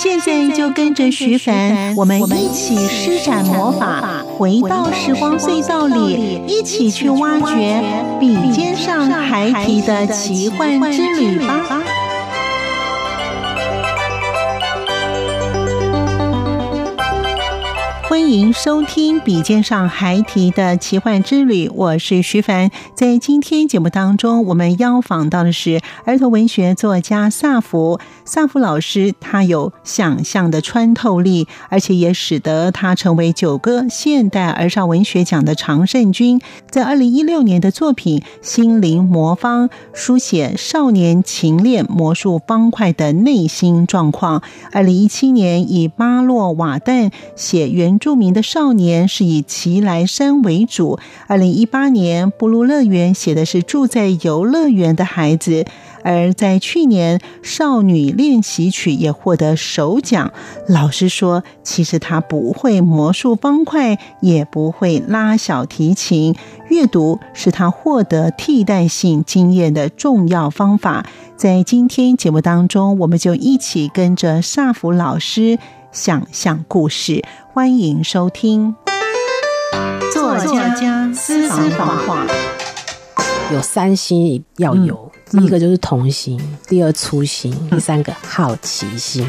现在就跟着徐凡，我们一起施展魔法，回到时光隧道里，一起去挖掘笔尖上孩提的奇幻之旅吧。欢迎收听《笔尖上孩提的奇幻之旅》，我是徐凡。在今天节目当中，我们邀访到的是儿童文学作家萨福。萨福老师，他有想象的穿透力，而且也使得他成为九个现代儿少文学奖的常胜军。在二零一六年的作品《心灵魔方》，书写少年情恋魔术方块的内心状况。二零一七年，以巴洛瓦旦写原。住民的少年是以奇莱山为主。二零一八年，布鲁乐园写的是住在游乐园的孩子。而在去年，《少女练习曲》也获得首奖。老师说，其实他不会魔术方块，也不会拉小提琴，阅读是他获得替代性经验的重要方法。在今天节目当中，我们就一起跟着萨福老师想象故事。欢迎收听作家私房话。有三心要有，第一个就是童心，第二粗心，第三个好奇心。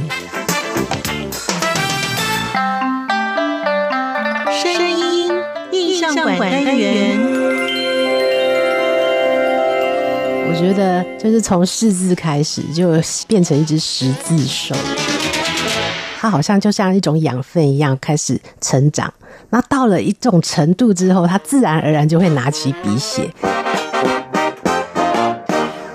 声音印象馆单元，我觉得就是从识字开始，就变成一只识字兽。它好像就像一种养分一样开始成长，那到了一种程度之后，它自然而然就会拿起笔写。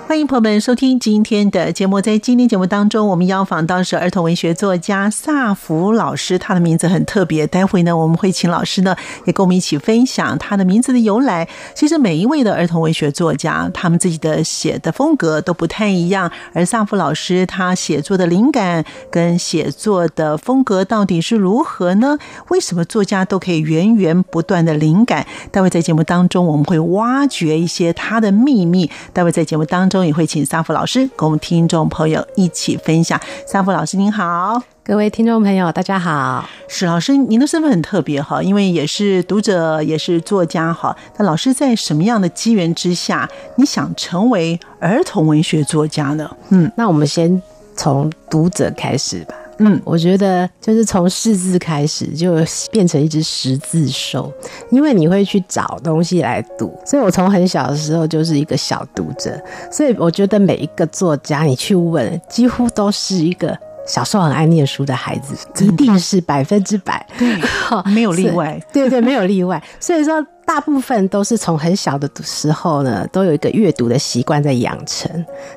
欢迎朋友们收听今天的节目。在今天节目当中，我们邀访到是儿童文学作家萨福老师，他的名字很特别。待会呢，我们会请老师呢也跟我们一起分享他的名字的由来。其实每一位的儿童文学作家，他们自己的写的风格都不太一样。而萨福老师他写作的灵感跟写作的风格到底是如何呢？为什么作家都可以源源不断的灵感？待会在节目当中我们会挖掘一些他的秘密。待会在节目当中。也会请萨福老师跟我们听众朋友一起分享。萨福老师您好，各位听众朋友大家好。史老师，您的身份很特别哈，因为也是读者，也是作家哈。那老师在什么样的机缘之下，你想成为儿童文学作家呢？嗯，那我们先从读者开始吧。嗯，我觉得就是从识字开始，就变成一只识字兽，因为你会去找东西来读，所以我从很小的时候就是一个小读者，所以我觉得每一个作家你去问，几乎都是一个小时候很爱念书的孩子，一定是百分之百，对，没有例外，对对，没有例外，所以说。大部分都是从很小的时候呢，都有一个阅读的习惯在养成，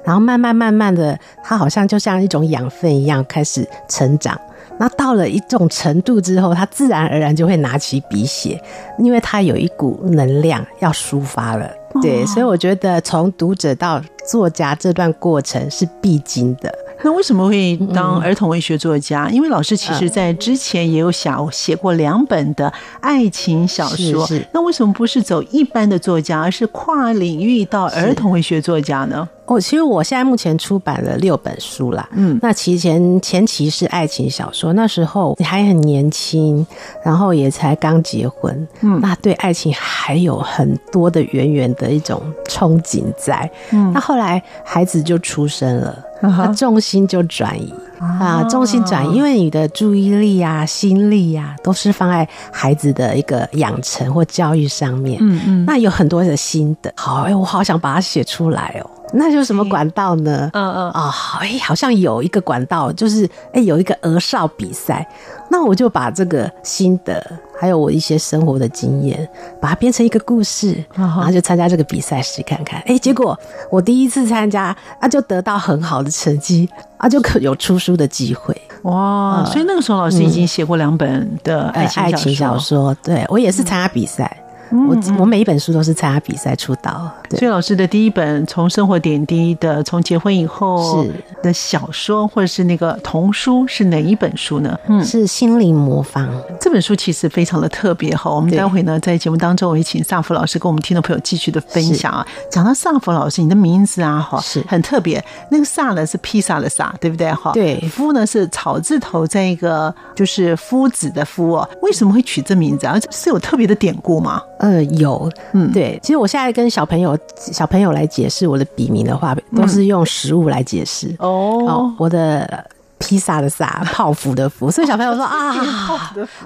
然后慢慢慢慢的，他好像就像一种养分一样开始成长。那到了一种程度之后，他自然而然就会拿起笔写，因为他有一股能量要抒发了。对，所以我觉得从读者到作家这段过程是必经的。那为什么会当儿童文学作家？嗯、因为老师其实在之前也有想写过两本的爱情小说。是是，那为什么不是走一般的作家，而是跨领域到儿童文学作家呢？哦，其实我现在目前出版了六本书啦。嗯，那其实前前期是爱情小说，那时候你还很年轻，然后也才刚结婚，嗯，那对爱情还有很多的远远的一种憧憬在。嗯，那后来孩子就出生了，那重心就转移。啊，重心转移，因为你的注意力啊、心力啊，都是放在孩子的一个养成或教育上面。嗯嗯，那有很多的心得，好，哎，我好想把它写出来哦。那就是什么管道呢？嗯嗯哦，哎、哦，好像有一个管道，就是哎，有一个鹅少比赛。那我就把这个心得，还有我一些生活的经验，把它编成一个故事，然后就参加这个比赛试看看。哎，结果我第一次参加啊，就得到很好的成绩啊，就可有出书的机会。哇！所以那个时候老师已经写过两本的爱情小说。嗯、爱情小说，对，我也是参加比赛。嗯我我每一本书都是参加比赛出道，所以老师的第一本从生活点滴的从结婚以后的小说或者是那个童书是哪一本书呢？嗯，是心灵魔方这本书其实非常的特别哈。我们待会呢在节目当中，我也请萨福老师跟我们听众朋友继续的分享啊。讲到萨福老师，你的名字啊哈是很特别，那个萨呢是披萨的萨，对不对哈？对，夫呢是草字头在一个就是夫子的夫哦。为什么会取这名字啊？是有特别的典故吗？呃，有，嗯，对，其实我现在跟小朋友小朋友来解释我的笔名的话，都是用食物来解释。哦、嗯，我的披萨的萨，泡芙的芙，所以小朋友说啊，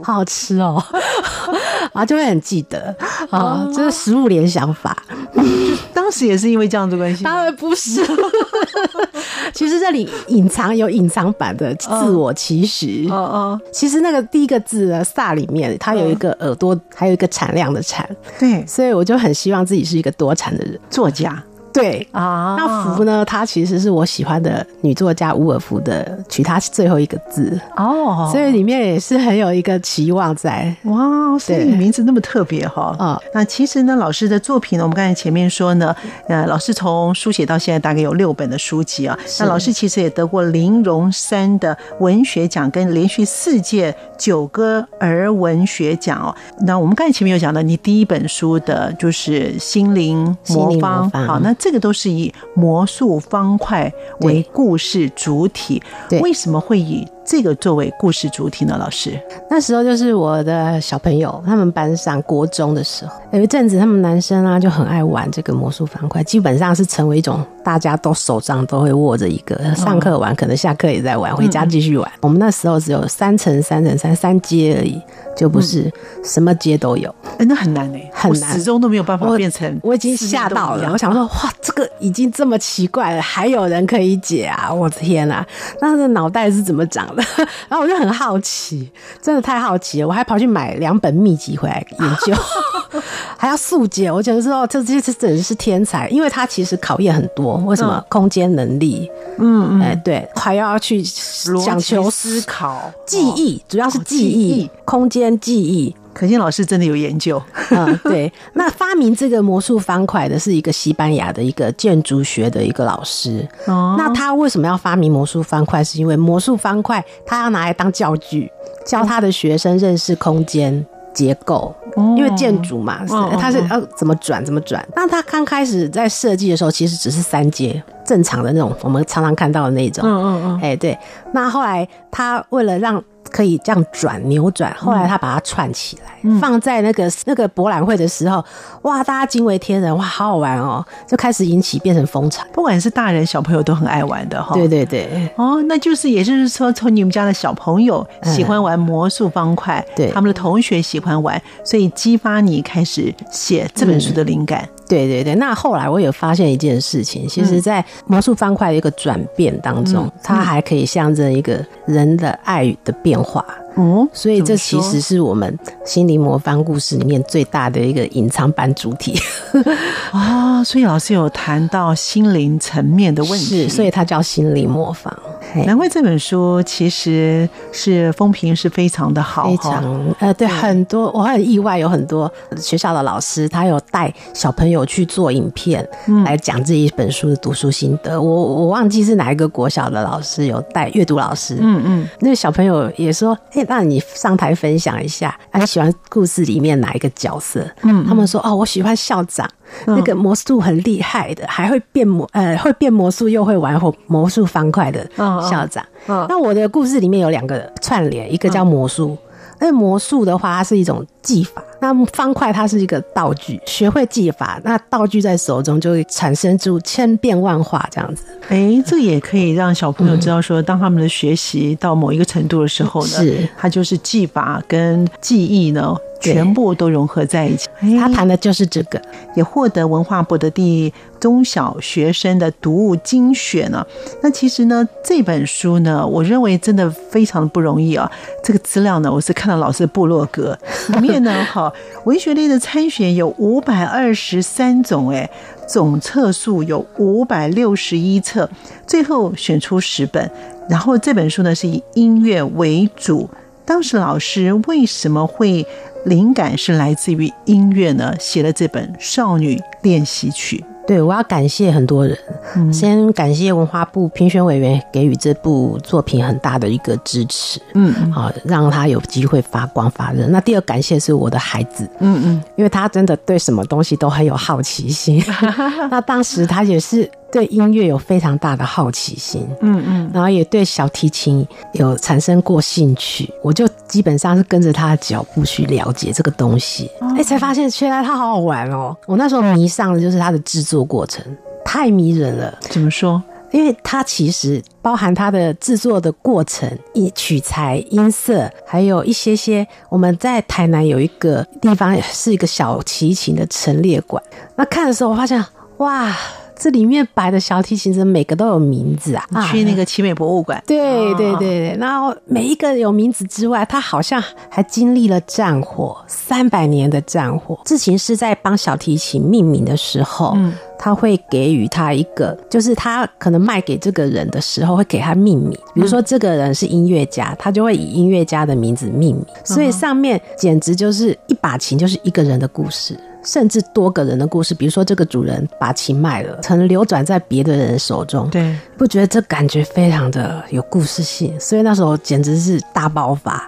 好好吃哦，啊，就会很记得啊，这、就是食物联想法。当时也是因为这样子关系？当然不是。其实这里隐藏有隐藏版的自我其实。哦哦，其实那个第一个字呢，萨里面它有一个耳朵，还有一个产量的产。对，所以我就很希望自己是一个多产的人，作家。对啊，那福呢？它其实是我喜欢的女作家伍尔夫的，取它最后一个字哦，所以里面也是很有一个期望在哇。所以你名字那么特别哈啊。那其实呢，老师的作品呢，我们刚才前面说呢，呃，老师从书写到现在大概有六本的书籍啊。那老师其实也得过林荣三的文学奖跟连续四届九歌儿文学奖哦。那我们刚才前面有讲到，你第一本书的就是心灵魔方，好那。这个都是以魔术方块为故事主体，为什么会以这个作为故事主体呢？老师，那时候就是我的小朋友，他们班上国中的时候，有一阵子他们男生啊就很爱玩这个魔术方块，基本上是成为一种大家都手上都会握着一个，上课玩，可能下课也在玩，回家继续玩。我们那时候只有三乘三乘三三阶而已。就不是什么阶都有，哎、嗯欸，那很难哎、欸，很难，始终都没有办法变成我。我已经吓到了，我想说，哇，这个已经这么奇怪了，还有人可以解啊！我的天哪，那这脑袋是怎么长的？然后我就很好奇，真的太好奇了，我还跑去买两本秘籍回来研究，还要速解。我觉得说，这这这真是天才，因为他其实考验很多。为什么？嗯、空间能力，嗯嗯，哎、欸，对，还要去讲求思考、记忆，主要是记忆、哦、记忆空间。记忆，可心老师真的有研究。嗯，对。那发明这个魔术方块的是一个西班牙的一个建筑学的一个老师。哦，那他为什么要发明魔术方块？是因为魔术方块他要拿来当教具，教他的学生认识空间结构。哦，因为建筑嘛，他是要怎么转怎么转。那他刚开始在设计的时候，其实只是三阶正常的那种，我们常常看到的那种。嗯嗯嗯。哎，对。那后来他为了让可以这样转扭转，后来他把它串起来，嗯、放在那个那个博览会的时候，哇，大家惊为天人，哇，好好玩哦，就开始引起变成风潮，不管是大人小朋友都很爱玩的哈。对对对，哦，那就是也就是说，从你们家的小朋友喜欢玩魔术方块，嗯、对，他们的同学喜欢玩，所以激发你开始写这本书的灵感。嗯对对对，那后来我有发现一件事情，其实，在魔术方块的一个转变当中，嗯、它还可以象征一个人的爱的变化。哦，所以这其实是我们心灵魔方故事里面最大的一个隐藏版主题。哦，所以老师有谈到心灵层面的问题，是，所以它叫心灵魔方。难怪这本书其实是风评是非常的好，非常呃，对，很多我很意外，有很多学校的老师他有带小朋友去做影片来讲这一本书的读书心得。我我忘记是哪一个国小的老师有带阅读老师，嗯嗯，那个小朋友也说，哎，那你上台分享一下，你喜欢故事里面哪一个角色？嗯，他们说哦，我喜欢校长。那个魔术很厉害的，还会变魔，呃，会变魔术又会玩魔术方块的校长。那我的故事里面有两个串联，一个叫魔术。那魔术的话，它是一种技法；那方块它是一个道具。学会技法，那道具在手中就会产生出千变万化这样子。哎，这也可以让小朋友知道说，当他们的学习到某一个程度的时候呢，是它就是技法跟记忆呢。全部都融合在一起。他谈的就是这个，也获得文化部的第中小学生的读物精选呢。那其实呢，这本书呢，我认为真的非常的不容易啊。这个资料呢，我是看到老师的部落格里面呢，哈，文学类的参选有五百二十三种，哎，总册数有五百六十一册，最后选出十本。然后这本书呢，是以音乐为主。当时老师为什么会灵感是来自于音乐呢？写了这本《少女练习曲》。对，我要感谢很多人，嗯、先感谢文化部评选委员给予这部作品很大的一个支持，嗯，好，让他有机会发光发热。那第二感谢是我的孩子，嗯嗯，因为他真的对什么东西都很有好奇心。那当时他也是。对音乐有非常大的好奇心，嗯嗯，然后也对小提琴有产生过兴趣，我就基本上是跟着他的脚步去了解这个东西，哎、欸，才发现原来它好好玩哦。我那时候迷上的就是它的制作过程，太迷人了。怎么说？因为它其实包含它的制作的过程、以取材、音色，还有一些些我们在台南有一个地方是一个小提琴的陈列馆，那看的时候我发现哇。这里面摆的小提琴，每个都有名字啊！去那个奇美博物馆，对对对对，然后每一个有名字之外，他好像还经历了战火，三百年的战火。志琴师在帮小提琴命名的时候，嗯，他会给予他一个，就是他可能卖给这个人的时候会给他命名，比如说这个人是音乐家，他就会以音乐家的名字命名，所以上面简直就是一把琴就是一个人的故事。甚至多个人的故事，比如说这个主人把琴卖了，曾流转在别的人手中，对，不觉得这感觉非常的有故事性，所以那时候简直是大爆发，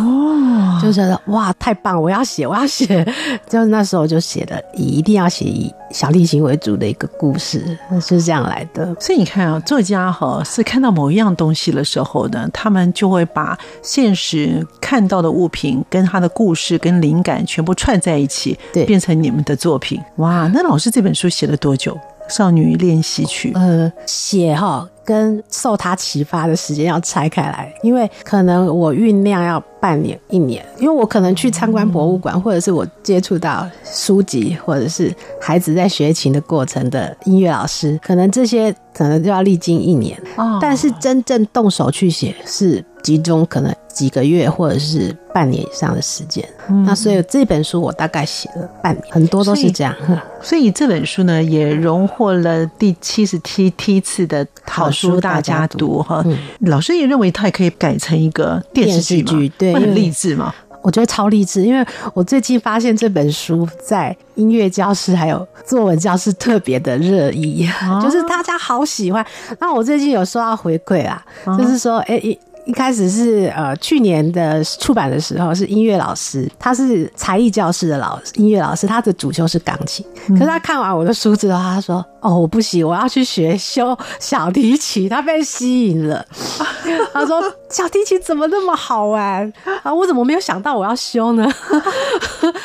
哦，就觉得哇，太棒，我要写，我要写，就是那时候就写的，一定要写以小提琴为主的一个故事，是这样来的。所以你看啊，作家哈是看到某一样东西的时候呢，他们就会把现实看到的物品跟他的故事跟灵感全部串在一起，对。变成你们的作品哇！那老师这本书写了多久？《少女练习曲》呃，写哈跟受他启发的时间要拆开来，因为可能我酝酿要半年一年，因为我可能去参观博物馆，或者是我接触到书籍，或者是孩子在学琴的过程的音乐老师，可能这些可能就要历经一年。哦，但是真正动手去写是集中可能。几个月或者是半年以上的时间，嗯，那所以这本书我大概写了半年，很多都是这样。所以，这本书呢，也荣获了第七十七梯次的好书大家读哈。老师也认为它也可以改成一个电视剧，剧对，很励志嘛。我觉得超励志，因为我最近发现这本书在音乐教室还有作文教室特别的热议，啊，就是大家好喜欢。那我最近有收到回馈啦，啊，就是说，哎，欸。一开始是呃去年的出版的时候是音乐老师，他是才艺教室的老师，音乐老师，他的主修是钢琴。可是他看完我的书之后，他说：“哦，我不行，我要去学修小提琴。”他被吸引了。他说：“小提琴怎么那么好玩啊？我怎么没有想到我要修呢？”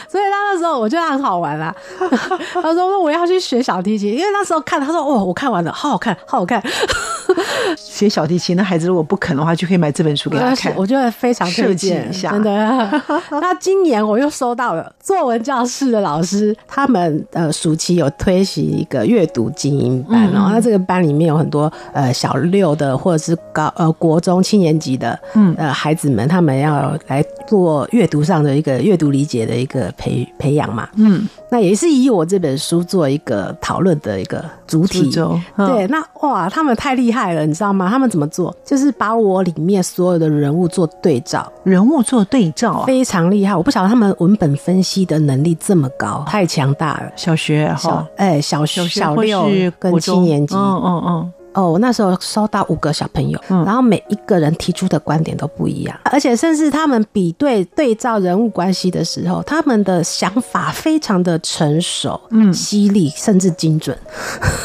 所以他那时候我觉得很好玩啦。他说：“我要去学小提琴，因为那时候看他说哦，我看完了，好好看，好好看。学小提琴的孩子如果不肯的话，就可以买。”这本书给他看，我觉得非常推荐。真的，那今年我又收到了作文教室的老师，他们呃暑期有推行一个阅读精英班哦。那这个班里面有很多呃小六的或者是高呃国中七年级的嗯呃孩子们，他们要来做阅读上的一个阅读理解的一个培培养嘛。嗯，那也是以我这本书做一个讨论的一个主体。对，那哇，他们太厉害了，你知道吗？他们怎么做？就是把我里面。所有的人物做对照，人物做对照啊，非常厉害。我不晓得他们文本分析的能力这么高，太强大了。小学哈，哎，小学小六跟七年级，嗯嗯嗯。哦，我那时候收到五个小朋友，然后每一个人提出的观点都不一样，而且甚至他们比对对照人物关系的时候，他们的想法非常的成熟、嗯，犀利，甚至精准。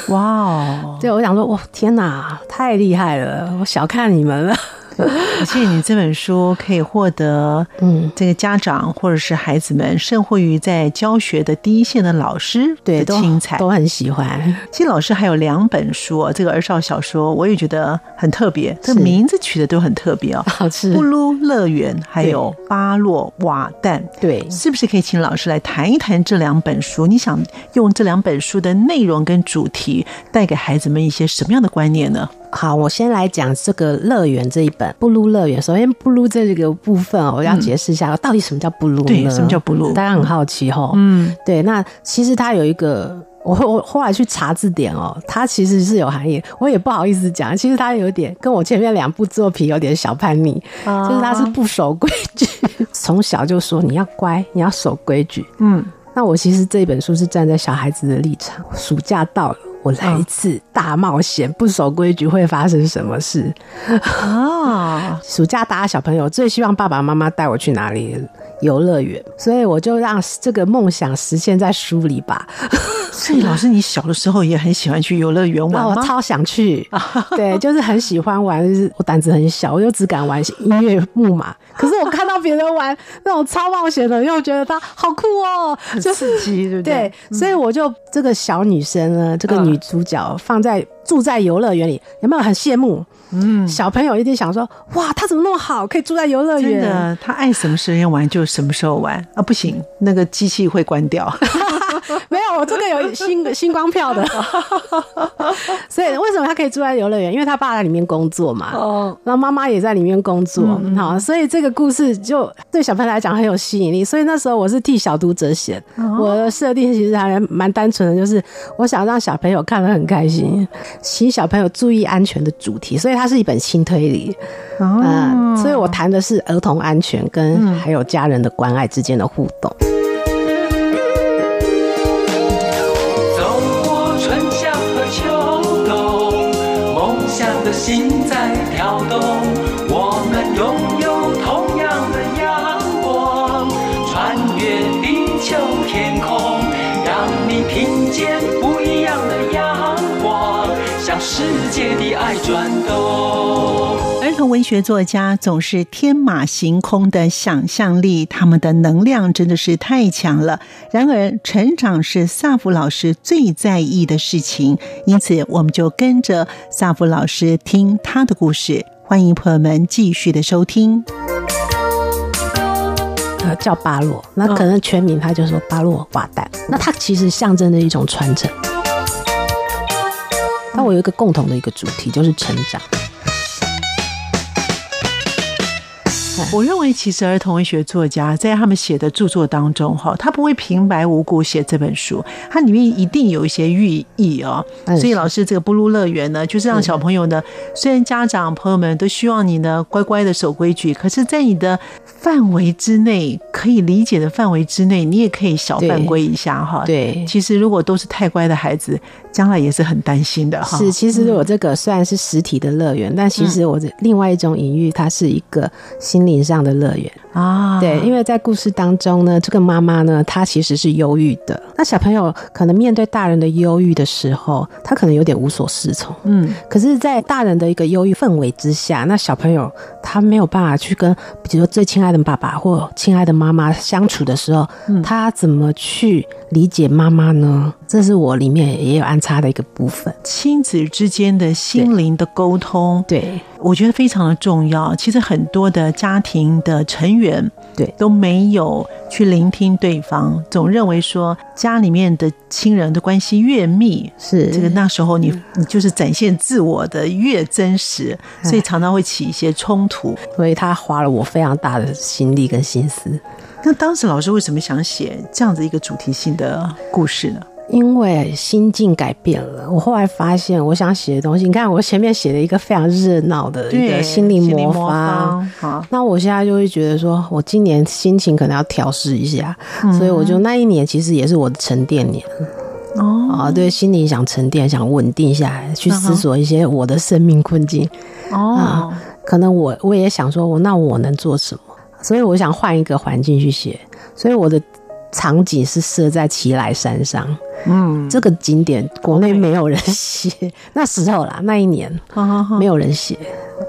哇哦！对，我想说，哇，天哪，太厉害了！我小看你们了。而且你这本书可以获得，嗯，这个家长或者是孩子们，甚或于在教学的第一线的老师的青彩都很喜欢。其实老师还有两本书，这个儿少小说，我也觉得很特别，这个名字取的都很特别哦。好吃，布噜乐园，还有巴洛瓦旦，对，是不是可以请老师来谈一谈这两本书？你想用这两本书的内容跟主题，带给孩子们一些什么样的观念呢？好，我先来讲这个乐园这一本布鲁乐园。首先，布鲁这个部分，我要解释一下，到底什么叫布鲁呢？对，什么叫布鲁？大家很好奇哈。嗯，对。那其实它有一个，我 我后来去查字典哦，它其实是有含义。我也不好意思讲，其实它有点跟我前面两部作品有点小叛逆，就是它是不守规矩，从小就说你要乖，你要守规矩。嗯，那我其实这本书是站在小孩子的立场。暑假到了。我来一次大冒险，不守规矩会发生什么事？啊！暑假大家小朋友最希望爸爸妈妈带我去哪里？游乐园。所以我就让这个梦想实现在书里吧。所以老师，你小的时候也很喜欢去游乐园玩吗？我超想去，对，就是很喜欢玩。就是我胆子很小，我就只敢玩音乐木马。可是我看到别人玩那种超冒险的，又觉得他好酷哦，很刺激，对不对？对，所以我就这个小女生呢，这个女主角放在住在游乐园里，有没有很羡慕？嗯，小朋友一定想说，哇，他怎么那么好，可以住在游乐园？真的，他爱什么时间玩就什么时候玩啊！不行，那个机器会关掉。没有，我这个有 星星光票的，所以为什么他可以住在游乐园？因为他爸在里面工作嘛，哦，然后妈妈也在里面工作，好，所以这个故事就对小朋友来讲很有吸引力。所以那时候我是替小读者写，我的设定其实还蛮单纯的，就是我想让小朋友看得很开心，请小朋友注意安全的主题，所以它是一本轻推理，嗯，所以我谈的是儿童安全跟还有家人的关爱之间的互动。心文学作家总是天马行空的想象力，他们的能量真的是太强了。然而，成长是萨福老师最在意的事情，因此我们就跟着萨福老师听他的故事。欢迎朋友们继续的收听。呃，叫巴洛，那可能全名他就说巴洛瓦旦，那他其实象征着一种传承。那我有一个共同的一个主题，就是成长。我认为，其实儿童文学作家在他们写的著作当中，哈，他不会平白无故写这本书，它里面一定有一些寓意哦。所以，老师这个布鲁乐园呢，就是让小朋友呢，虽然家长朋友们都希望你呢乖乖的守规矩，可是，在你的范围之内，可以理解的范围之内，你也可以小犯规一下哈。对，其实如果都是太乖的孩子，将来也是很担心的哈。是，其实我这个虽然是实体的乐园，但其实我另外一种隐喻，它是一个心灵上的乐园啊，对，因为在故事当中呢，这个妈妈呢，她其实是忧郁的。那小朋友可能面对大人的忧郁的时候，他可能有点无所适从。嗯，可是，在大人的一个忧郁氛围之下，那小朋友他没有办法去跟，比如说最亲爱的爸爸或亲爱的妈妈相处的时候，他怎么去理解妈妈呢？这是我里面也有安插的一个部分，亲子之间的心灵的沟通，对，对我觉得非常的重要。其实很多的家庭的成员，对，都没有去聆听对方，总认为说家里面的亲人的关系越密，是这个那时候你你就是展现自我的越真实，所以常常会起一些冲突。所以他花了我非常大的心力跟心思。那当时老师为什么想写这样子一个主题性的故事呢？因为心境改变了，我后来发现，我想写的东西，你看我前面写了一个非常热闹的一个心灵魔方，好，那我现在就会觉得说，我今年心情可能要调试一下，嗯、所以我就那一年其实也是我的沉淀年。哦，啊，对，心里想沉淀，想稳定下来，去思索一些我的生命困境。哦、啊，可能我我也想说，我那我能做什么？所以我想换一个环境去写，所以我的。场景是设在奇莱山上，嗯，这个景点国内没有人写，那时候啦，那一年没有人写，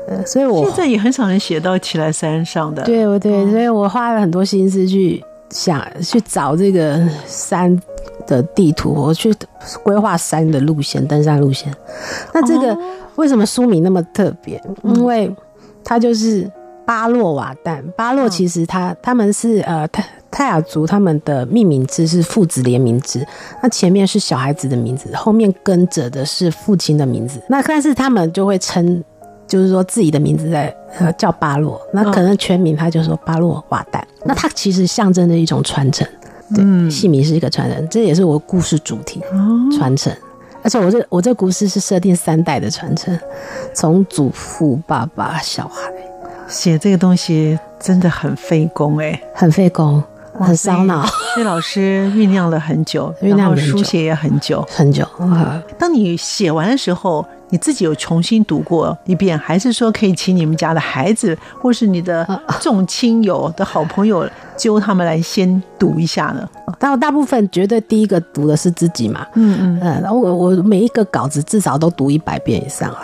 的，所以我现在也很少人写到奇莱山上的。对，对，所以我花了很多心思去想去找这个山的地图，我去规划山的路线、登山路线。那这个为什么书名那么特别？因为它就是巴洛瓦旦。巴洛其实他他们是呃泰泰雅族，他们的命名字是父子联名字。那前面是小孩子的名字，后面跟着的是父亲的名字。那但是他们就会称，就是说自己的名字在呃叫巴洛。那可能全名他就说巴洛瓦旦。那它其实象征着一种传承。对，姓名是一个传承，这也是我故事主题，传承。而且我这我这故事是设定三代的传承，从祖父、爸爸、小孩。写这个东西真的很费工哎，很费工，很烧脑。所以老师酝酿了很久，酝酿书写也很久很久。嗯，当你写完的时候，你自己有重新读过一遍，还是说可以请你们家的孩子，或是你的众亲友的好朋友，揪他们来先读一下呢？但我大部分绝对第一个读的是自己嘛。嗯嗯嗯，然后我我每一个稿子至少都读一百遍以上啊。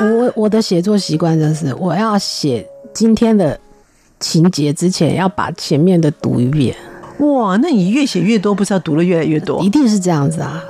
我我的写作习惯就是，我要写今天的情节之前，要把前面的读一遍。哇，那你越写越多，不是要读的越来越多？一定是这样子啊，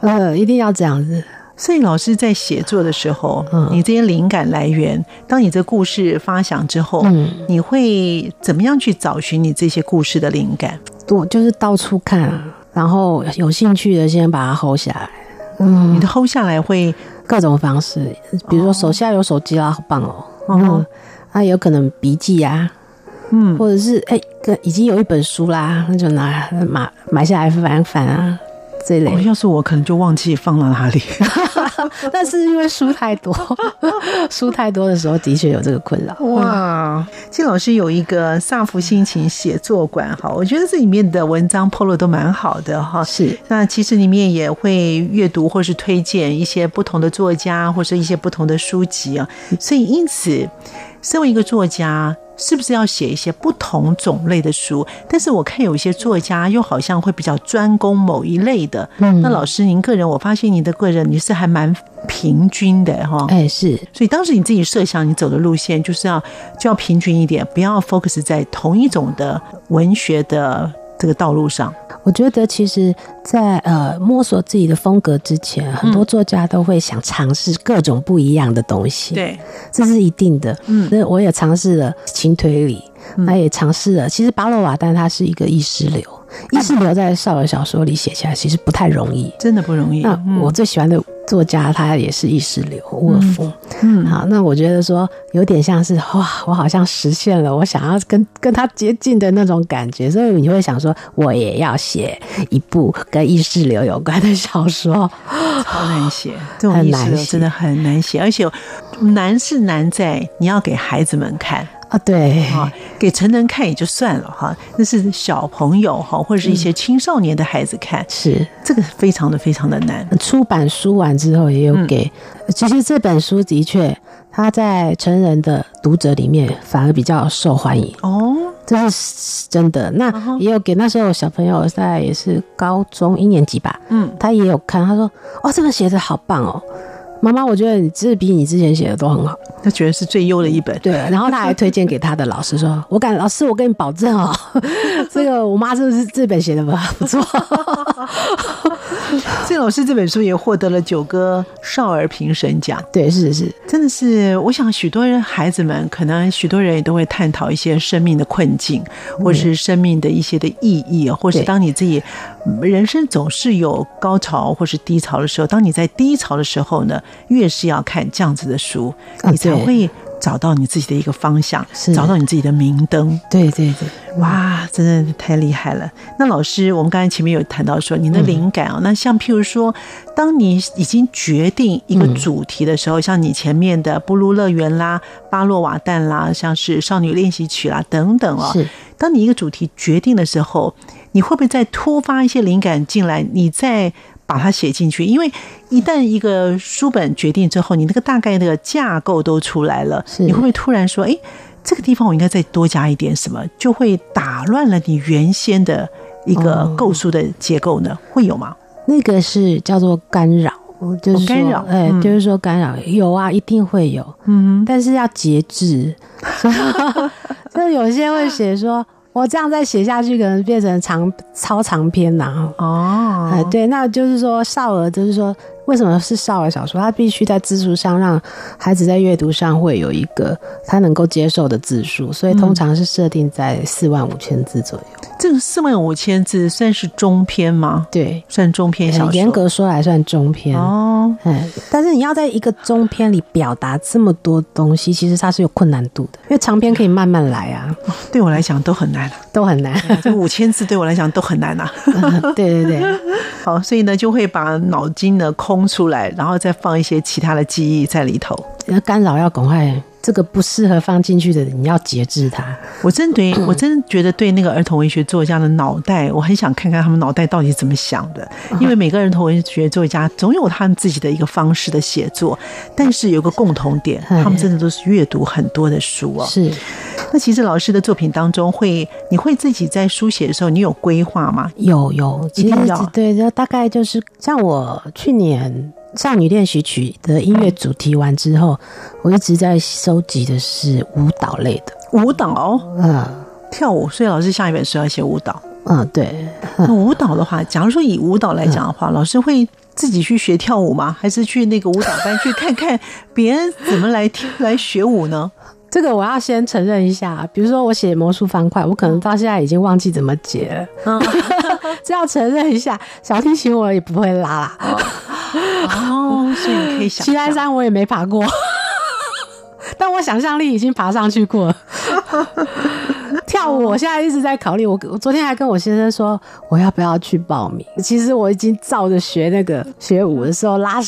呃，一定要这样子。所以老师在写作的时候，嗯，你这些灵感来源，当你这故事发想之后，嗯，你会怎么样去找寻你这些故事的灵感？我就是到处看，然后有兴趣的先把它 hold 下来。嗯，你的 hold 下来会各种方式，比如说手下有手机啦，好棒哦。嗯，那有可能笔记呀，嗯，或者是哎，跟已经有一本书啦，那就拿买买下来翻翻啊。这类、哦，要是我可能就忘记放到哪里。但是因为书太多，书太多的时候的确有这个困扰。哇，金老师有一个萨福心情写作馆，哈，我觉得这里面的文章 PO 了都蛮好的哈。是，那其实里面也会阅读或是推荐一些不同的作家或是一些不同的书籍啊。所以因此，身为一个作家。是不是要写一些不同种类的书？但是我看有一些作家又好像会比较专攻某一类的。嗯，那老师您个人，我发现您的个人你是还蛮平均的哈。哎，是。所以当时你自己设想你走的路线就是要就要平均一点，不要 focus 在同一种的文学的这个道路上。我觉得其实在，在呃摸索自己的风格之前，很多作家都会想尝试各种不一样的东西。对，这是一定的。嗯，那我也尝试了轻推理，那也尝试了。其实巴洛瓦丹他是一个意识流，意识流在少儿小说里写起来其实不太容易，真的不容易。那我最喜欢的。作家他也是意识流，沃尔夫。嗯，好，那我觉得说有点像是哇，我好像实现了我想要跟跟他接近的那种感觉，所以你会想说，我也要写一部跟意识流有关的小说。超难写，这种意识流真的很难写，而且难是难在你要给孩子们看。啊，对，哈，给成人看也就算了哈，那是小朋友哈，或者是一些青少年的孩子看，是。这个非常的非常的难。出版书完之后，也有给，其实这本书的确，它在成人的读者里面反而比较受欢迎。哦，这是真的。那也有给那时候小朋友在也是高中一年级吧，嗯，他也有看，他说，哦，这个写的好棒哦。妈妈，我觉得你这比你之前写的都很好。他觉得是最优的一本。对，然后他还推荐给他的老师说：“我敢，老师，我跟你保证哦，这个我妈是不是这本写的不不错？” 这老师这本书也获得了九歌少儿评审奖。对，是是，真的是。我想许多人孩子们，可能许多人也都会探讨一些生命的困境，或是生命的一些的意义，或是当你自己人生总是有高潮或是低潮的时候，当你在低潮的时候呢，越是要看这样子的书，你才会找到你自己的一个方向，找到你自己的明灯。对对对，哇，真的太厉害了！那老师，我们刚才前面有谈到说，您的灵感啊，那像譬如说，当你已经决定一个主题的时候，像你前面的《布鲁乐园》啦、《巴洛瓦旦》啦，像是《少女练习曲》啦等等哦，是。当你一个主题决定的时候，你会不会再突发一些灵感进来？你再把它写进去？因为一旦一个书本决定之后，你那个大概那个架构都出来了，你会不会突然说：“哎，这个地方我应该再多加一点什么？”就会打乱了你原先的一个构书的结构呢？会有吗？那个是叫做干扰。就是干扰，哎，就是说干扰有啊，一定会有，嗯，但是要节制。就有些会写说，我这样再写下去，可能变成长超长篇呐。哦，哎，对，那就是说少儿，就是说。为什么是少儿小说？它必须在字数上让孩子在阅读上会有一个他能够接受的字数，所以通常是设定在四万五千字左右。嗯、这个四万五千字算是中篇吗？对，算中篇小说。严格说来算中篇哦。哎，但是你要在一个中篇里表达这么多东西，其实它是有困难度的，因为长篇可以慢慢来啊。对我来讲都很难，都很难。这五千字对我来讲都很难呐、啊嗯。对对对，好，所以呢就会把脑筋呢空。空出来，然后再放一些其他的记忆在里头。那干扰要赶快，这个不适合放进去的，你要节制它。我真对，我真觉得对那个儿童文学作家的脑袋，我很想看看他们脑袋到底怎么想的。因为每个儿童文学作家总有他们自己的一个方式的写作，但是有个共同点，他们真的都是阅读很多的书哦。是。那其实老师的作品当中会，你会自己在书写的时候，你有规划吗？有有，一定要。对，就大概就是像我去年《少女练习曲》的音乐主题完之后，我一直在收集的是舞蹈类的舞蹈，嗯，跳舞。所以老师下一本书要写舞蹈。嗯，对。那舞蹈的话，假如说以舞蹈来讲的话，老师会自己去学跳舞吗？还是去那个舞蹈班去看看别人怎么来跳来学舞呢？这个我要先承认一下，比如说我写魔术方块，我可能到现在已经忘记怎么解了，嗯，这要承认一下。小提琴我也不会拉啦，哦，所以你可以想，奇莱山我也没爬过，但我想象力已经爬上去过了。跳舞我现在一直在考虑，我我昨天还跟我先生说我要不要去报名。其实我已经照着学那个学舞的时候拉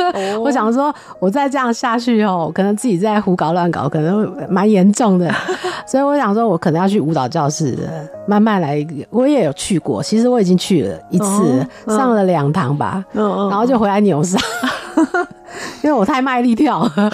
伤。我想说，我再这样下去哦，可能自己在胡搞乱搞，可能蛮严重的。所以我想说，我可能要去舞蹈教室慢慢来。我也有去过，其实我已经去了一次，上了两堂吧，然后就回来扭伤，因为我太卖力跳了。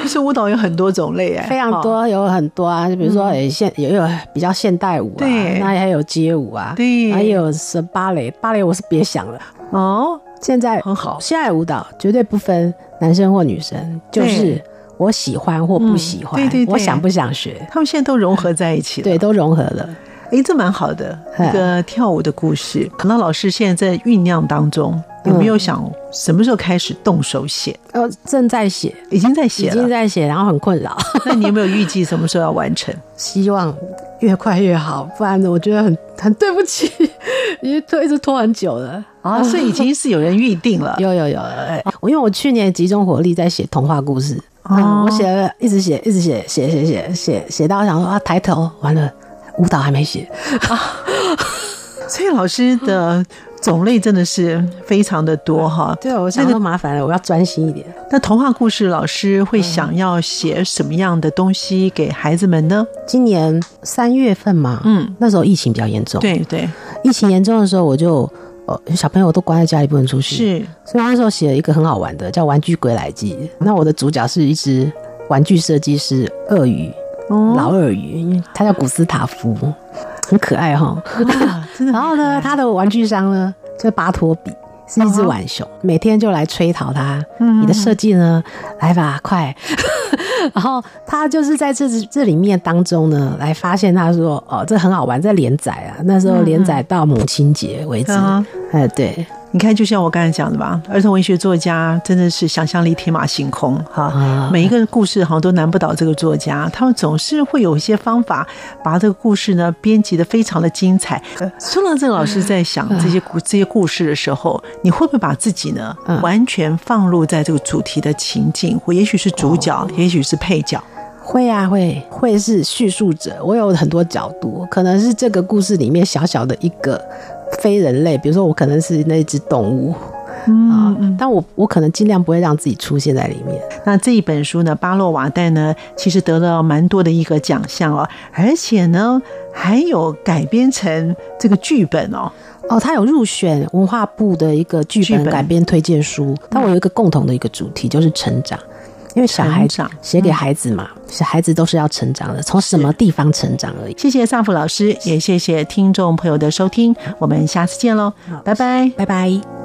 可是舞蹈有很多种类哎，非常多，有很多啊，就比如说现也有比较现代舞啊，那还有街舞啊，对，还有是芭蕾，芭蕾我是别想了哦。现在很好，现在舞蹈绝对不分男生或女生，就是我喜欢或不喜欢，对对，我想不想学，他们现在都融合在一起了，对，都融合了。哎，这蛮好的一个跳舞的故事。可能老师现在在酝酿当中，有没有想什么时候开始动手写？呃，正在写，已经在写，已经在写，然后很困扰。那你有没有预计什么时候要完成？希望越快越好，不然我觉得很很对不起，因为拖一直拖很久了。啊，所以已经是有人预定了。有有有，哎，我因为我去年集中火力在写童话故事，嗯，我写了一直写，一直写，写写写写写到想说啊，抬头完了，舞蹈还没写啊。所以老师的种类真的是非常的多哈。对，我想都麻烦了，我要专心一点。那童话故事老师会想要写什么样的东西给孩子们呢？今年三月份嘛，嗯，那时候疫情比较严重，对对，疫情严重的时候我就。哦，小朋友都关在家里不能出去，是，所以那时候写了一个很好玩的，叫《玩具归来记》。那我的主角是一只玩具设计师鳄鱼，哦、老鳄鱼，他叫古斯塔夫，很可爱哈。然后呢，他的玩具商呢就巴托比，是一只浣熊，每天就来催讨他。你的设计呢，来吧，快。然后他就是在这这里面当中呢，来发现他说哦，这很好玩，在连载啊，那时候连载到母亲节为止。哎、对，你看，就像我刚才讲的吧，儿童文学作家真的是想象力天马行空哈，嗯、每一个故事好像都难不倒这个作家，他们总是会有一些方法把这个故事呢编辑的非常的精彩。说到这个，老师在想这些故这些故事的时候，你会不会把自己呢完全放入在这个主题的情境，或也许是主角，也许。是配角，会啊，会会是叙述者。我有很多角度，可能是这个故事里面小小的一个非人类，比如说我可能是那只动物，嗯，嗯，但我我可能尽量不会让自己出现在里面。那这一本书呢，《巴洛瓦代》呢，其实得了蛮多的一个奖项哦，而且呢，还有改编成这个剧本哦。哦，他有入选文化部的一个剧本改编推荐书，但我有一个共同的一个主题，就是成长。因为小孩长写给孩子嘛，小孩子都是要成长的，从什么地方成长而已。谢谢萨福老师，也谢谢听众朋友的收听，我们下次见喽，拜拜，拜拜。